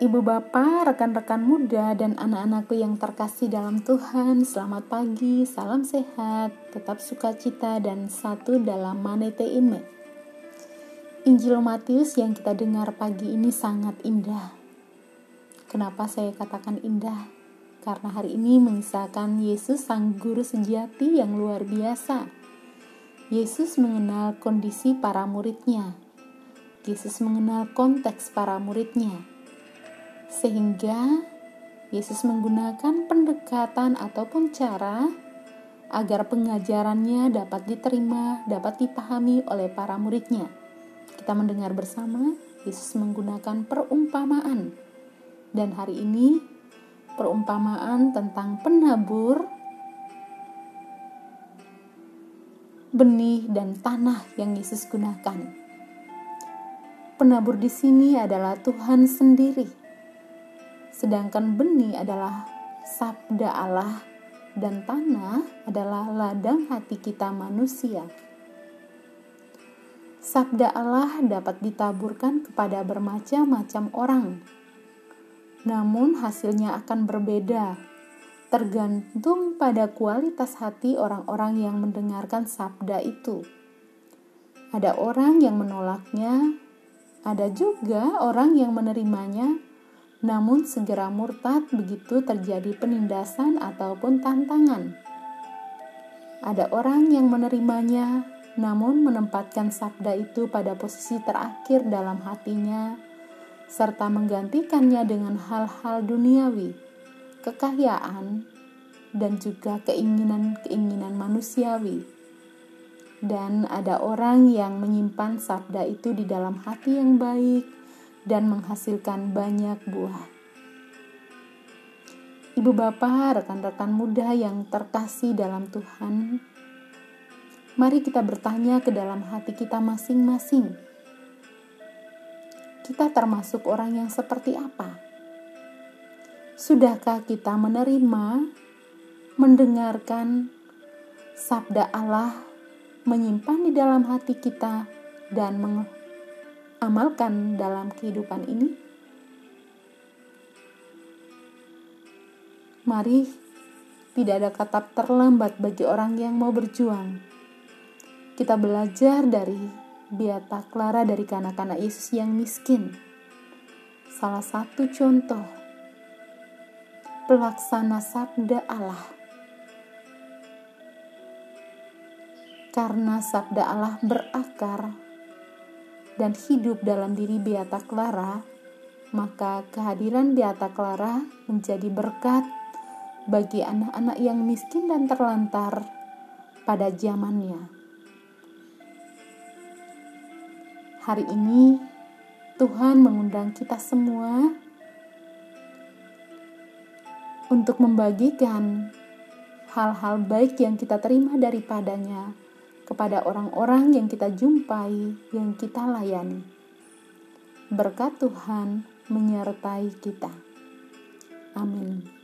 Ibu bapak, rekan-rekan muda, dan anak-anakku yang terkasih dalam Tuhan, selamat pagi, salam sehat, tetap sukacita, dan satu dalam manete ime. Injil Matius yang kita dengar pagi ini sangat indah. Kenapa saya katakan indah? Karena hari ini mengisahkan Yesus sang guru sejati yang luar biasa. Yesus mengenal kondisi para muridnya. Yesus mengenal konteks para muridnya sehingga Yesus menggunakan pendekatan ataupun cara agar pengajarannya dapat diterima, dapat dipahami oleh para muridnya. Kita mendengar bersama Yesus menggunakan perumpamaan. Dan hari ini perumpamaan tentang penabur benih dan tanah yang Yesus gunakan. Penabur di sini adalah Tuhan sendiri sedangkan benih adalah sabda Allah dan tanah adalah ladang hati kita manusia. Sabda Allah dapat ditaburkan kepada bermacam-macam orang, namun hasilnya akan berbeda, tergantung pada kualitas hati orang-orang yang mendengarkan sabda itu. Ada orang yang menolaknya, ada juga orang yang menerimanya namun segera murtad begitu terjadi penindasan ataupun tantangan. Ada orang yang menerimanya, namun menempatkan sabda itu pada posisi terakhir dalam hatinya, serta menggantikannya dengan hal-hal duniawi, kekayaan, dan juga keinginan-keinginan manusiawi. Dan ada orang yang menyimpan sabda itu di dalam hati yang baik, dan menghasilkan banyak buah. Ibu bapak, rekan-rekan muda yang terkasih dalam Tuhan, mari kita bertanya ke dalam hati kita masing-masing. Kita termasuk orang yang seperti apa? Sudahkah kita menerima, mendengarkan sabda Allah, menyimpan di dalam hati kita, dan amalkan dalam kehidupan ini? Mari, tidak ada kata terlambat bagi orang yang mau berjuang. Kita belajar dari Beata Clara dari kanak-kanak Yesus yang miskin. Salah satu contoh pelaksana sabda Allah. Karena sabda Allah berakar dan hidup dalam diri Beata Clara, maka kehadiran Beata Clara menjadi berkat bagi anak-anak yang miskin dan terlantar pada zamannya. Hari ini Tuhan mengundang kita semua untuk membagikan hal-hal baik yang kita terima daripadanya kepada orang-orang yang kita jumpai, yang kita layani. Berkat Tuhan menyertai kita. Amin.